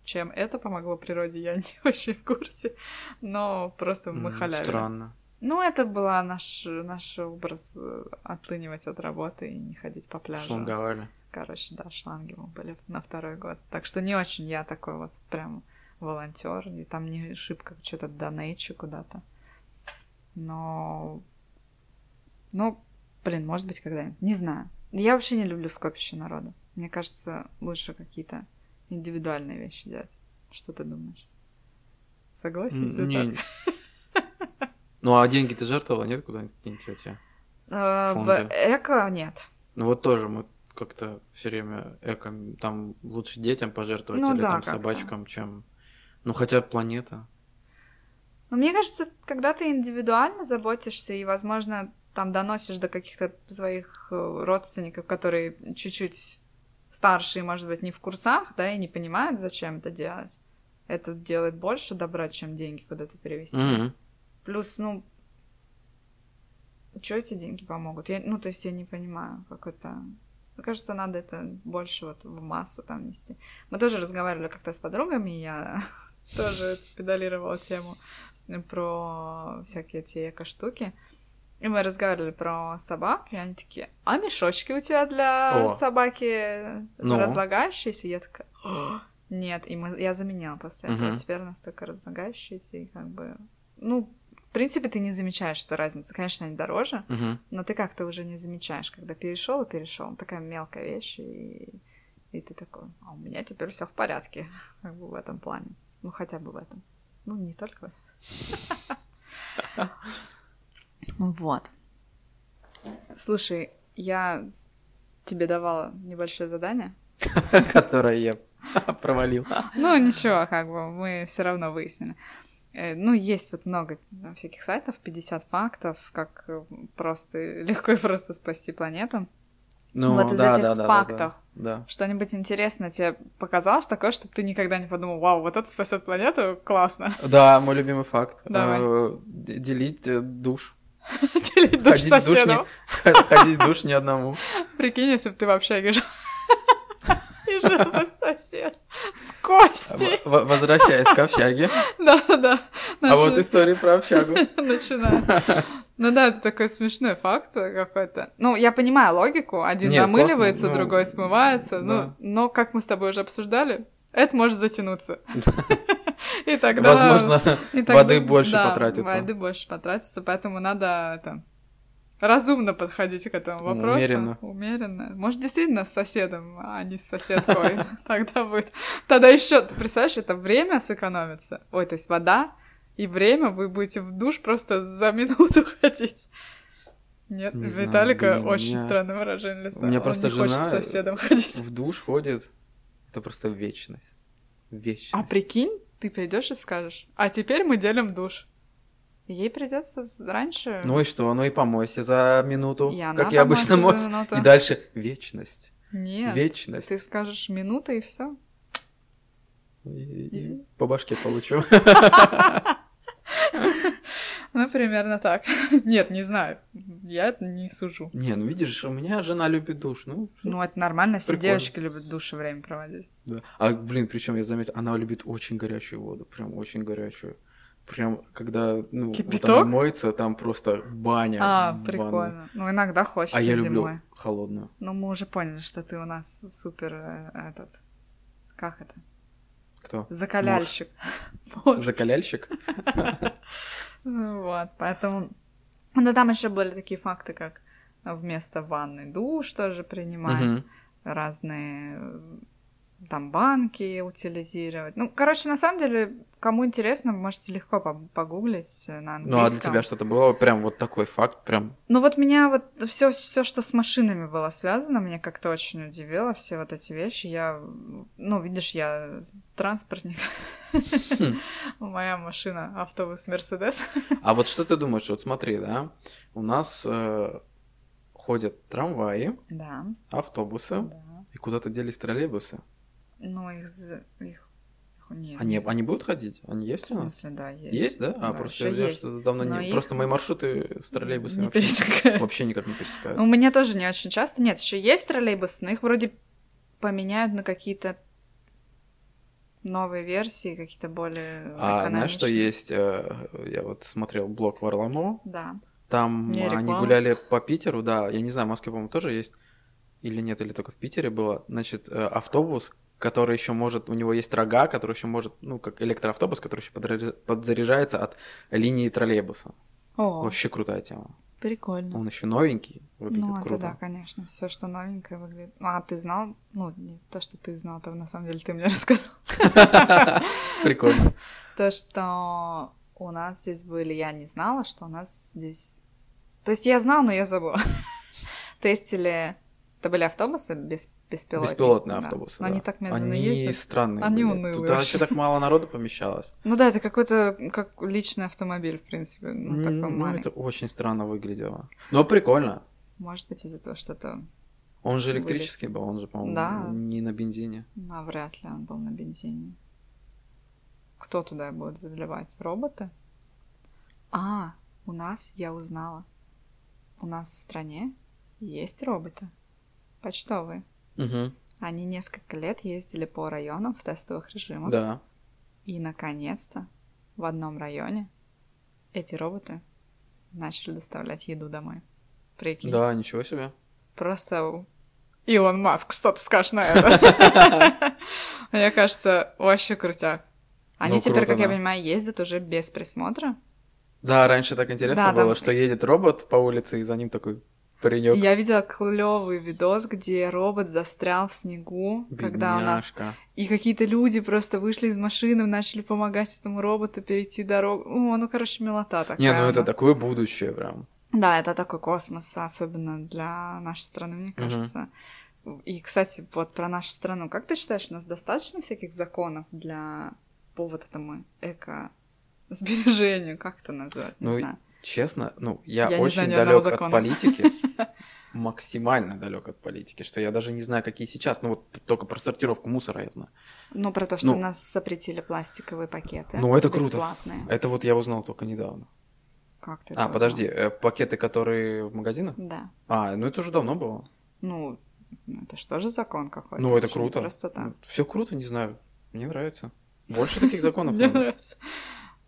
Чем это помогло природе, я не очень в курсе. Но просто мы М, халявили. Странно. Ну, это был наш, наш образ э, отлынивать от работы и не ходить по пляжу. Шланговали. Короче, да, шланги мы были на второй год. Так что не очень я такой вот прям волонтер, и там не шибко что-то донейчу куда-то. Но... Ну, блин, может быть, когда-нибудь. Не знаю. Я вообще не люблю скопище народа. Мне кажется, лучше какие-то индивидуальные вещи делать. Что ты думаешь? Согласен с Не. Ну, а деньги ты жертвовала, нет, куда-нибудь? Э, В эко нет. Ну, вот тоже мы как-то все время эко, там лучше детям пожертвовать Ну или да, там собачкам, чем... Ну, хотя планета. Но мне кажется, когда ты индивидуально заботишься и, возможно, там доносишь до каких-то своих э, родственников, которые чуть-чуть старшие, может быть, не в курсах, да, и не понимают, зачем это делать, это делает больше добра, чем деньги куда-то перевести. Мгм. Плюс, ну, что эти деньги помогут? Я, ну, то есть я не понимаю, как это... Мне кажется, надо это больше вот в массу там нести. Мы тоже разговаривали как-то с подругами, я тоже педалировала тему про всякие эти эко-штуки. И мы разговаривали про собак, и они такие, а мешочки у тебя для О. собаки Ну. разлагающиеся? Я такая, «О, нет, и мы, я заменила после этого. Теперь у нас только разлагающиеся, и как бы, ну, в принципе, ты не замечаешь эту разницу. Конечно, они дороже, Мгм. но ты как-то уже не замечаешь, когда перешел и перешел. Такая мелкая вещь, и, и ты такой, а у меня теперь все в порядке, как бы в этом плане. Ну, хотя бы в этом. Ну, не только в этом. Вот. Слушай, я тебе давала небольшое задание. Которое я провалил. Ну, ничего, как бы мы все равно выяснили. Э, Ну, есть вот много да, всяких сайтов, 50 фактов, как э, просто легко и просто спасти планету. Ну, Вот из да, этих да, да, да, фактов. Да. Что-нибудь интересное тебе показалось такое, чтобы ты никогда не подумал, вау, вот это спасет планету, классно. Да, мой любимый факт. Давай. Э, д- Делить душ. Делить душ не- Ходить душ ни одному. Прикинь, если бы ты в общаге жил. И жил бы сосед с Костей. В- Возвращаясь к общаге. Да-да-да. А вот история про общагу. Начинаю. Ну да, это такой смешной факт какой-то. Ну, я понимаю логику. Один Нет, намыливается, классно, ну, другой смывается. Ну, да. но, как мы с тобой уже обсуждали, это может затянуться. И тогда... Возможно, и тогда- воды больше да, потратится. воды больше потратится, поэтому надо это, разумно подходить к этому вопросу. Умеренно. Умеренно. Может, действительно с соседом, а не с соседкой. Тогда будет... Тогда еще, ты представляешь, это время сэкономится. Ой, то есть вода и время, вы будете в душ просто за минуту ходить. Нет, Не знаю, Виталика у очень меня- странное выражение лица. у меня Он просто не хочет жена с соседом ходить. в душ ходит. Это просто вечность. Вечность. А прикинь, ты придешь и скажешь, а теперь мы делим душ. Ей придется раньше... Ну и что? Ну и помойся за минуту, И как я обычно моюсь. И дальше вечность. Нет, Вечность. ты скажешь минута и все. И- и по башке получу. Ну, примерно так. Нет, не знаю. Я это не сужу. Не, ну видишь, у меня жена любит душ. Ну, Ну, это нормально, все Прикольно. девочки любят в душе время проводить. да. А, блин, причем я заметил, она любит очень горячую воду. Прям очень горячую. Прям, когда, ну, вот она моется, там просто баня. А, ванной. прикольно. Ну, иногда хочется А я зимой. люблю холодную. Ну, мы уже поняли, что ты у нас супер э, этот... Как это? Кто? Закаляльщик. Закаляльщик? Ну Вот, поэтому... Ну, там еще были такие факты, как вместо ванны душ тоже принимать, разные там банки утилизировать. Ну, короче, на самом деле, кому интересно, можете легко по- погуглить э, на английском. Ну, а для тебя что-то было? Прям вот такой факт, прям... Ну вот меня вот все, все, что с машинами было связано, меня как-то очень удивило, все вот эти вещи. Я, ну, видишь, я транспортник. Хм. Моя машина автобус Мерседес. А вот что ты думаешь? Вот смотри, да, у нас э, ходят трамваи, автобусы, и куда-то делись троллейбусы. Ну, их... их... Нет, Они, не они будут ходить? Они В есть у нас? смысле, да, есть. Есть, да? А, Да, просто я что-то давно Но не... их Просто мои маршруты с троллейбусами Не вообще, пересекают. вообще никак не У пересекаются. меня тоже не очень часто. Нет, еще есть троллейбусы, но их вроде поменяют на какие-то новые версии, какие-то более А знаешь, что есть? э, Я вот смотрел блог Варламова, Да. там Не они реклама. гуляли по Питеру, да, я не знаю, в Москве, по-моему, тоже есть, или нет, или только в Питере было. Значит, э, автобус который еще может, у него есть рога, который еще может, ну, как электроавтобус, который еще подзаряжается от линии троллейбуса. О, Вообще крутая тема. прикольно. Он еще новенький, выглядит Ну, круто. да, конечно, все, что новенькое выглядит. А ты знал? Ну, не то, что ты знал, то на самом деле ты мне рассказал. Прикольно. То, что у нас здесь были, я не знала, что у нас здесь... То есть я знала, но я забыла. Тестили... Это были автобусы без, беспилотные? Беспилотные Да. автобусы. Но да. они так медленно Они ездят. странные. Они были. унылые Туда вообще. вообще так мало народу помещалось. Ну да, это какой-то как личный автомобиль, в принципе. Ну, такой ну, маленький. это очень странно выглядело. Но прикольно. Может быть, из-за того, что это... Он же электрический был, он же, по-моему, Да. не на бензине. Ну, вряд ли он был на бензине. Кто туда будет заливать? Роботы? А, у нас, я узнала, у нас в стране есть роботы. Почтовые. Угу. Они несколько лет ездили по районам в тестовых режимах. Да. И, наконец-то, в одном районе эти роботы начали доставлять еду домой. Прикинь. Да, ничего себе. Просто Илон Маск, что ты скажешь на это? Мне кажется, вообще крутяк. Они Ну, теперь, как я понимаю, ездят уже без присмотра. Да, раньше так интересно было, что едет робот по улице, и за ним такой паренек. Я видела клевый видос, где робот застрял в снегу, когда у нас... Бедняжка. И какие-то люди просто вышли из машины, начали помогать этому роботу перейти дорогу. О, ну, короче, милота такая. Не, ну это она. такое будущее прям. Да, это такой космос, особенно для нашей страны, мне кажется. И, кстати, вот про нашу страну. Как ты считаешь, у нас достаточно всяких законов для по вот этому эко-сбережению? Как это назвать? Не Ну, знаю. Честно, ну, я, Я очень знаю далек от политики. Максимально далек от политики, что я даже не знаю, какие сейчас. Ну, вот только про сортировку мусора я знаю. Ну, про то, что ну, у нас запретили пластиковые пакеты. Ну, это круто. Бесплатные. Это вот я узнал только недавно. Как ты А, это подожди, узнал? э, пакеты, которые в магазинах? Да. А, ну это уже давно было. Ну, ну, это что же закон какой-то? Ну, это круто. Просто так. Все круто, не знаю. Мне нравится. Больше таких законов Мне нравится.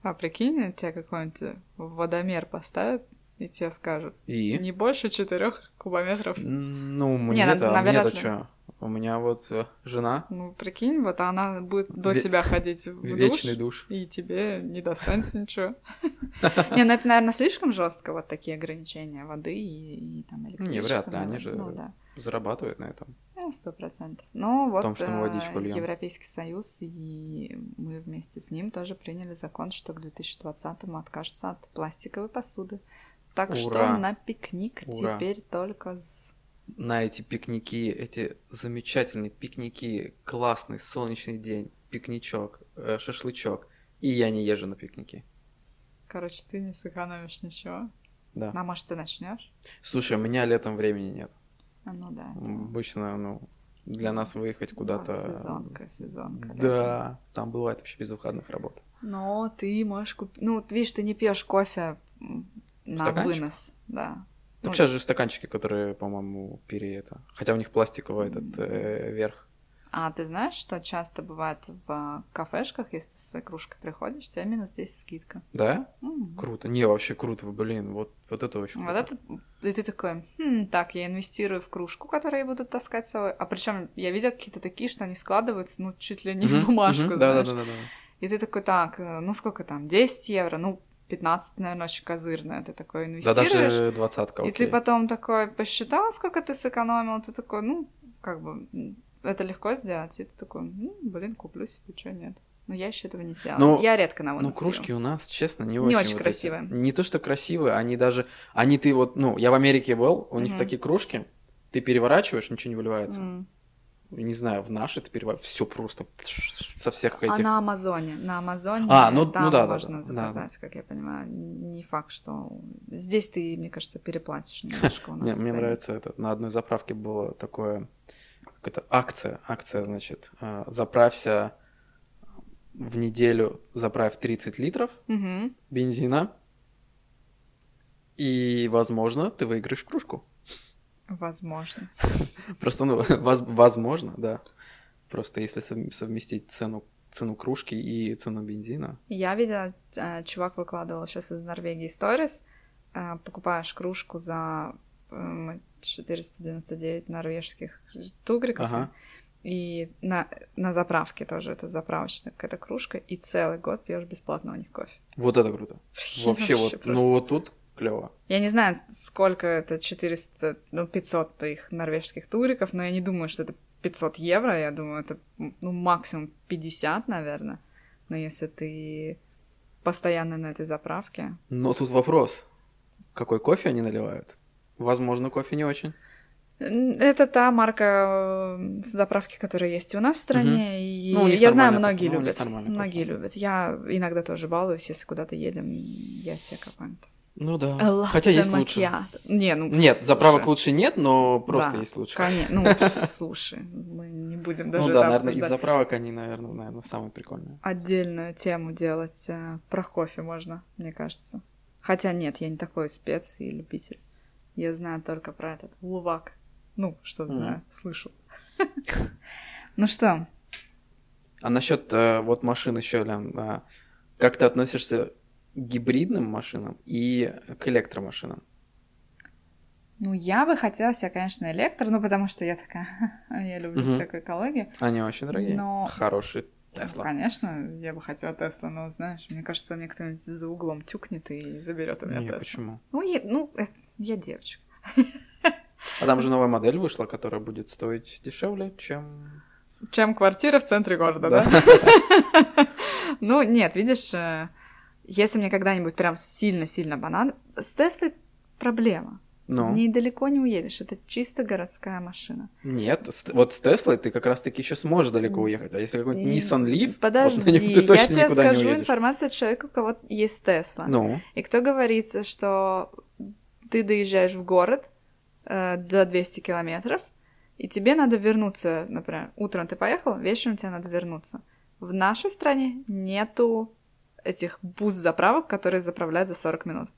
А прикинь, тебе какой-нибудь водомер поставят, и тебе скажут, И? не больше четырех кубометров. Ну, Не, мне-то, на- а мне-то навряд ли. что? У меня вот э, жена, Ну, прикинь, вот она будет до Ве- тебя ходить в вечный душ, душ. и тебе не достанется ничего. Не, ну это, наверное, слишком жестко, вот такие ограничения воды и там электричества. Не, вряд ли, они же Ну, да. Зарабатывает на этом. Ну, сто процентов. Ну, вот том, что мы э, водичку льем. Европейский Союз, и мы вместе с ним тоже приняли закон, что к 2020-му откажется от пластиковой посуды. Так что Ура! на пикник Ура! теперь только с... На эти пикники, эти замечательные пикники, классный солнечный день, пикничок, э, шашлычок. И я не езжу на пикники. Короче, ты не сэкономишь ничего. Да. А может, ты начнешь? Слушай, у меня летом времени нет. А, ну да. это Обычно, ну, для нас выехать куда-то... Сезонка, сезонка. летом. Да, там бывает вообще без выходных работ. Но ты можешь купить... Ну, видишь, ты не пьешь кофе на Стаканчик? вынос. Да. Так Ну, сейчас же стаканчики, которые, по-моему, пере это. Хотя у них пластиковый этот э, верх. А ты знаешь, что часто бывает в кафешках, если ты со своей кружкой приходишь, тебе минус 10 скидка. Да? М. Круто. Не, вообще круто, блин. Вот, вот это очень Вот круто. это... И ты такой, «Хм, так, я инвестирую в кружку, которую я буду таскать с собой. А причем я видела какие-то такие, что они складываются, ну, чуть ли не в Мгм, бумажку, Да, да, знаешь. да, да, да. И ты такой, так, э, ну сколько там, 10 евро, ну, 15, наверное, очень козырно. Ты такой Да инвестируешь. даже двадцатка, И окей. ты потом такой посчитал, сколько ты сэкономил, ты такой, ну, как бы, это легко сделать. И ты такой, ну, блин, куплю себе, что нет. Но я еще этого не сделала. Ну, я редко на Ну, кружки у нас, честно, не, Не очень. очень вот эти. красивые. Не то, что красивые, они даже... Они ты вот, ну, я в Америке был, у них Мгм. такие кружки, ты переворачиваешь, ничего не выливается. М. Не знаю, в наши ты переворачиваешь, все просто со всех А этих... на Амазоне, на Амазоне А, ну- там ну да, да, можно да, заказать, как я понимаю. Не факт, что здесь ты, мне кажется, переплатишь немножко у нас. Мне, нравится это. На одной заправке было такое, как это, акция, акция, значит, а, заправься в неделю, заправь 30 литров Мгм. бензина, и, возможно, ты выиграешь кружку. Возможно. Просто, ну, воз- возможно, да. Просто если сов- совместить цену, цену кружки и цену бензина. Я видела, э, чувак выкладывал сейчас из Норвегии сторис. э, Покупаешь кружку за 499 норвежских тугриков. Ага. И на, на заправке тоже это заправочная какая-то кружка, и целый год пьешь бесплатно у них кофе. Вот это круто. Вообще, вот, просто. ну вот тут клево. Я не знаю, сколько это 400, ну, 500 их норвежских туриков, но я не думаю, что это 500 евро, я думаю, это, ну, максимум 50, наверное. Но если ты постоянно на этой заправке, Но тут вопрос. Какой кофе они наливают? Возможно, кофе не очень. Это та марка э, заправки, которая есть у нас в стране, и Ну, я знаю, многие кофе, ну, любят. Многие любят. Я иногда тоже балуюсь, если куда-то едем, я себе какой-нибудь. Ну да. Латте Хотя есть лучше. Не, ну Нет, слушай. заправок лучше нет, но просто Да, есть лучше. Конечно, ну слушай, мы не будем даже ну да, наверное, из заправок они, наверное, наверное, самые прикольные. Отдельную тему делать э, про кофе можно, мне кажется. Хотя нет, я не такой спец и любитель. Я знаю только про этот лувак. Ну, что знаю, слышал. Ну что, А насчет э, вот машин еще, Лен, а, как ты относишься к гибридным машинам и к электромашинам? ну я бы хотела себе, конечно, электро, ну потому что я такая, я люблю Мгм. всякую экологию. Они очень дорогие. Но- Хороший Ну, Тесла. Конечно, я бы хотела Тесла, но знаешь, мне кажется, мне кто-нибудь за углом тюкнет и заберет у меня Тесла. почему? Ну, я, ну, э, я девочка. А там же новая модель вышла, которая будет стоить дешевле, чем... Чем квартира в центре города, Да. да? Ну, нет, видишь, э, если мне когда-нибудь прям сильно-сильно банан... С Теслой проблема. В Ну, ней далеко не уедешь. Это чисто городская машина. нет, с- вот с Теслой ты как раз-таки еще сможешь далеко уехать, а если какой-нибудь Nissan Leaf, вот Подожди, на нем ты я точно тебе никуда не скажу информацию от человека, у кого есть Тесла. Ну, И кто говорит, что ты доезжаешь в город э, за 200 километров, и тебе надо вернуться, например, утром ты поехал, вечером тебе надо вернуться. В нашей стране нету этих буст-заправок, которые заправляют за 40 минут.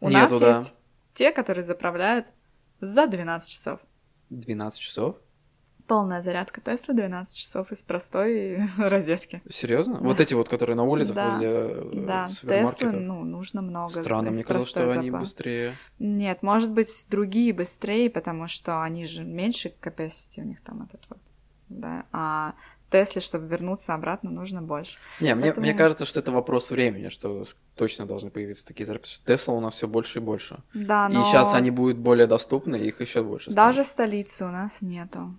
У Нету, нас да. есть те, которые заправляют за 12 часов. 12 часов? Полная зарядка Тесла 12 часов из простой розетки. Серьезно? Вот эти вот, которые на улицах Да. возле э, Да, Теслы, ну, нужно много. Странно, мне казалось, что они быстрее. Нет, может быть, другие быстрее, потому что они же меньше capacity у них там этот вот, да, а Тесле, чтобы вернуться обратно, нужно больше. Не, мне, Поэтому- мне кажется, что это вопрос времени, что точно должны появиться такие зарплаты. Тесла у нас все больше и больше. Да, но И сейчас они будут более доступны, их еще больше. станет. даже в столице у нас нету.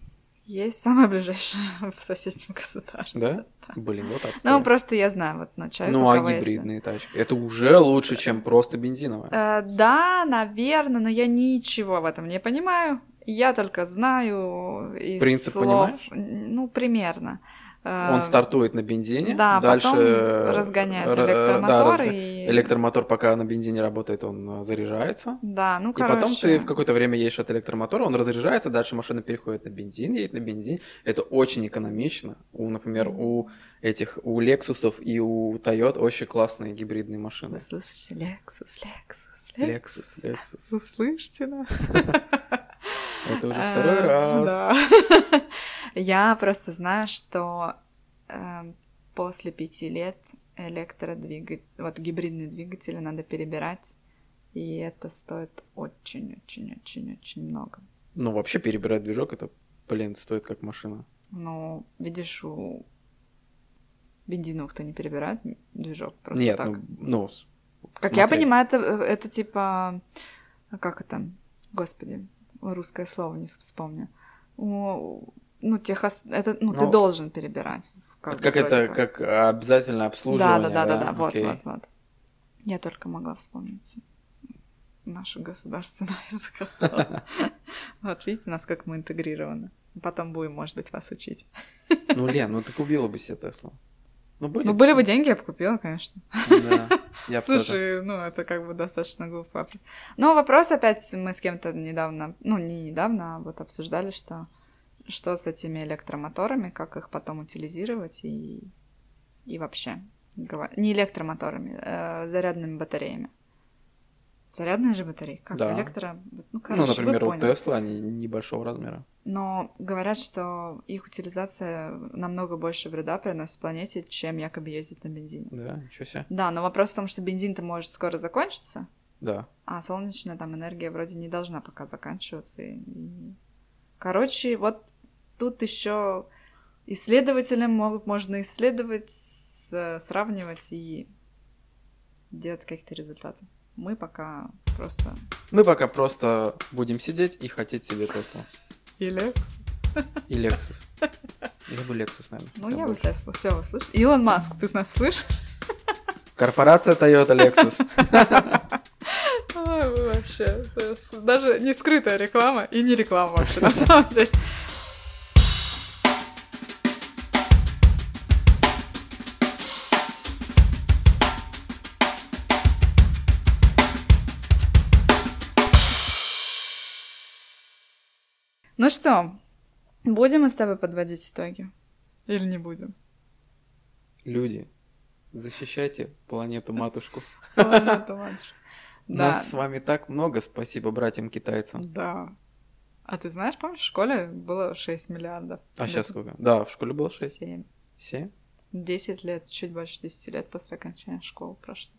Есть самое ближайшее в соседнем государстве. Да? Блин, вот отстой. Ну, просто я знаю, вот, ну, человек, Ну, а кого есть- гибридные тачки? Это уже лучше, чем просто бензиновая. Э, да, наверное, но я ничего в этом не понимаю. Я только знаю из Принцип слов... понимаешь? Ну, примерно. Э, Он стартует на бензине, Да, дальше потом э, разгоняет э, да, электромотор разго- и... Электромотор, пока на бензине работает, он э, заряжается. Да, ну, И короче... потом ты в какое-то время едешь от электромотора, он разряжается, дальше машина переходит на бензин, едет на бензин. Это очень экономично. У, например, у этих, у Лексусов и у Toyota очень классные гибридные машины. Вы слышите? Lexus, Lexus, Lexus, Lexus. Lexus. Услышьте нас. Это уже Э, второй раз. да. Я просто знаю, что э, после пяти лет электродвигатель, вот гибридные двигатели надо перебирать, и это стоит очень-очень-очень-очень много. Ну, вообще перебирать движок, это, блин, стоит как машина. Ну, видишь, у бензиновых-то не перебирают движок просто Нет, так. ну, ну, Как я смотри. понимаю, это, это типа... Как это? Господи, русское слово не вспомню. Ну, техос... Это, ну, ты Ну, должен перебирать. Это как вроде это, как обязательное Да, обслуживание, да, да, да, да, вот, Окей. вот, вот. Я только могла вспомнить наше государственное языкословие. Вот видите, насколько мы интегрированы. Потом будем, может быть, вас учить. Ну, Лен, ну ты купила бы себе Теслу. Ну, были. Ну, были бы деньги, я бы купила, конечно. Да. Я б тоже. Слушай, ну это как бы достаточно глупо. Но вопрос опять мы с кем-то недавно, ну не недавно, а вот обсуждали, что что с этими электромоторами, как их потом утилизировать и, и вообще. Не электромоторами, э, зарядными батареями. Зарядные же батареи? Как Да. электро... Ну, Ну, короче, вы например, у. Тесла они небольшого размера. Но говорят, что их утилизация намного больше вреда приносит планете, чем якобы ездить на бензине. Да, ничего себе. Да, но вопрос в том, что бензин-то может скоро закончиться, Да. А солнечная там энергия вроде не должна пока заканчиваться. и- Короче, вот тут еще исследователям могут, можно исследовать, сравнивать и делать какие-то результаты. Мы пока просто... Мы пока просто будем сидеть и хотеть себе Теслу. И Лекс. И Lexus. Я бы Lexus, наверное. Ну, я бы. Теслу. Все, вы слышите? Илон Маск, ты нас слышишь? Корпорация Toyota Lexus. Ой, вообще. Даже не скрытая реклама и не реклама вообще, на самом деле. Ну что, будем мы с тобой подводить итоги? Или не будем? Люди, защищайте планету-матушку. Планету, матушка. Да. Нас с вами так много, спасибо братьям-китайцам. Да. А ты знаешь, помнишь, в школе было 6 миллиардов? А сейчас сколько? Да, в школе было 6. 7. 7? 10 лет, чуть больше 10 лет после окончания школы прошло.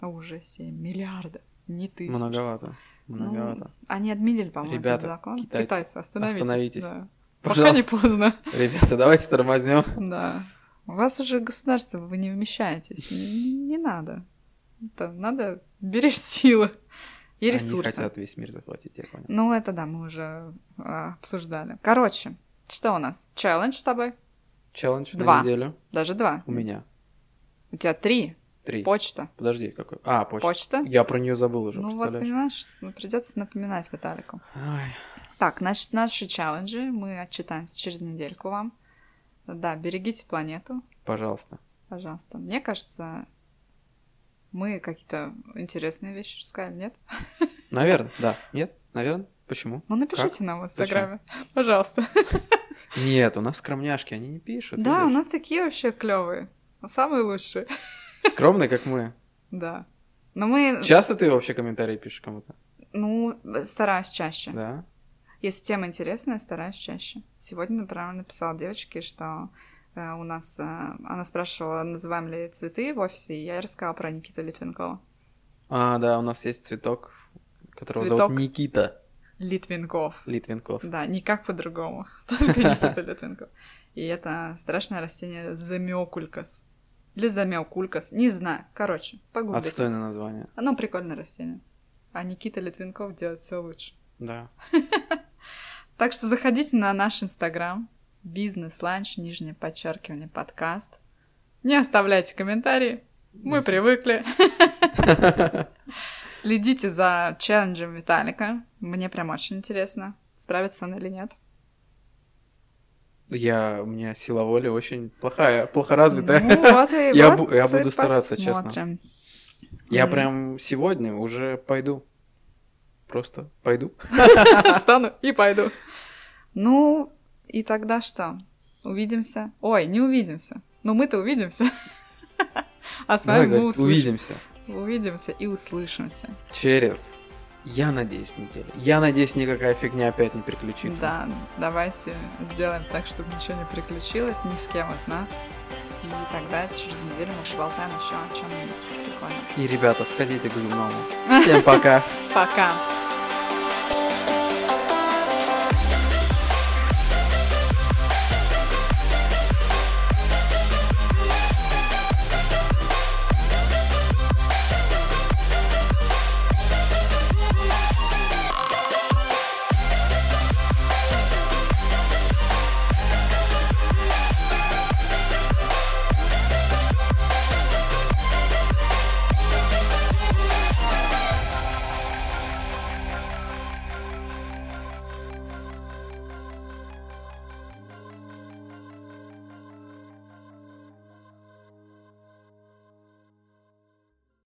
А уже 7 миллиардов, не тысяч. Многовато. Ну, Многовато. Они отменили, по-моему, Ребята, этот закон. китайцы, Китайцы, остановитесь. остановитесь. да. Пока не поздно. ребята, давайте тормознем. Да. У вас уже государство, вы не вмещаетесь. Не, не надо. Это надо беречь силы и Они ресурсы. хотят весь мир захватить, я понял. Ну, это да, мы уже а, обсуждали. Короче, что у нас? Челлендж с тобой? Челлендж Два. на неделю. Даже два. У меня. У тебя три. Три. Почта. Подожди, какой? А, почта. Почта. Я про нее забыл уже, ну вот, понимаешь, ну, придется напоминать Виталику. Ай, Так, значит, наши челленджи мы отчитаемся через недельку вам. Да, берегите планету, пожалуйста. пожалуйста. Мне кажется, мы какие-то интересные вещи рассказали, нет? Наверное, да. Нет? Наверное? Почему? Ну, напишите нам в Зачем? Инстаграме, пожалуйста. Нет, у нас скромняшки, они не пишут. Да, у нас такие вообще клевые, самые лучшие. Скромные, как мы. Да. Но мы, Часто ты вообще комментарии пишешь кому-то? ну, стараюсь чаще. Да? Если тема интересная, стараюсь чаще. Сегодня, например, написала девочке, что э, у нас... э, она спрашивала, называем ли цветы в офисе, и я рассказала про Никиту Литвинкова. А, да, у нас есть цветок, которого Цветок. зовут Никита Литвинков. Литвинков. Да, никак по-другому. Только Никита Литвинков. И это страшное растение замеокулькас. Или замеокулькас, не знаю. Короче, погуглите. Отстойное название. Оно прикольное растение. А Никита Литвинков делает все лучше. Да. Так что заходите на наш инстаграм бизнес-ланч, нижнее подчеркивание, подкаст. Не оставляйте комментарии, мы привыкли. Следите за челленджем Виталика. Мне прям очень интересно, справится он или нет. Я, у меня сила воли очень плохая, плохо развитая. Ну, вот и Я вот бу- я буду стараться, честно. посмотрим. Я М. прям сегодня уже пойду. Просто пойду. Встану и пойду. Ну, и тогда что? Увидимся? Ой, не увидимся. Ну, мы-то увидимся. А с вами мы услышим- увидимся увидимся и услышимся. через, я надеюсь, неделю. Я надеюсь, никакая фигня опять не приключится. Да, давайте сделаем так, чтобы ничего не приключилось ни с кем из нас. И тогда через неделю мы поболтаем еще о чем-нибудь прикольном. И, ребята, сходите к зубному. Всем пока. Пока!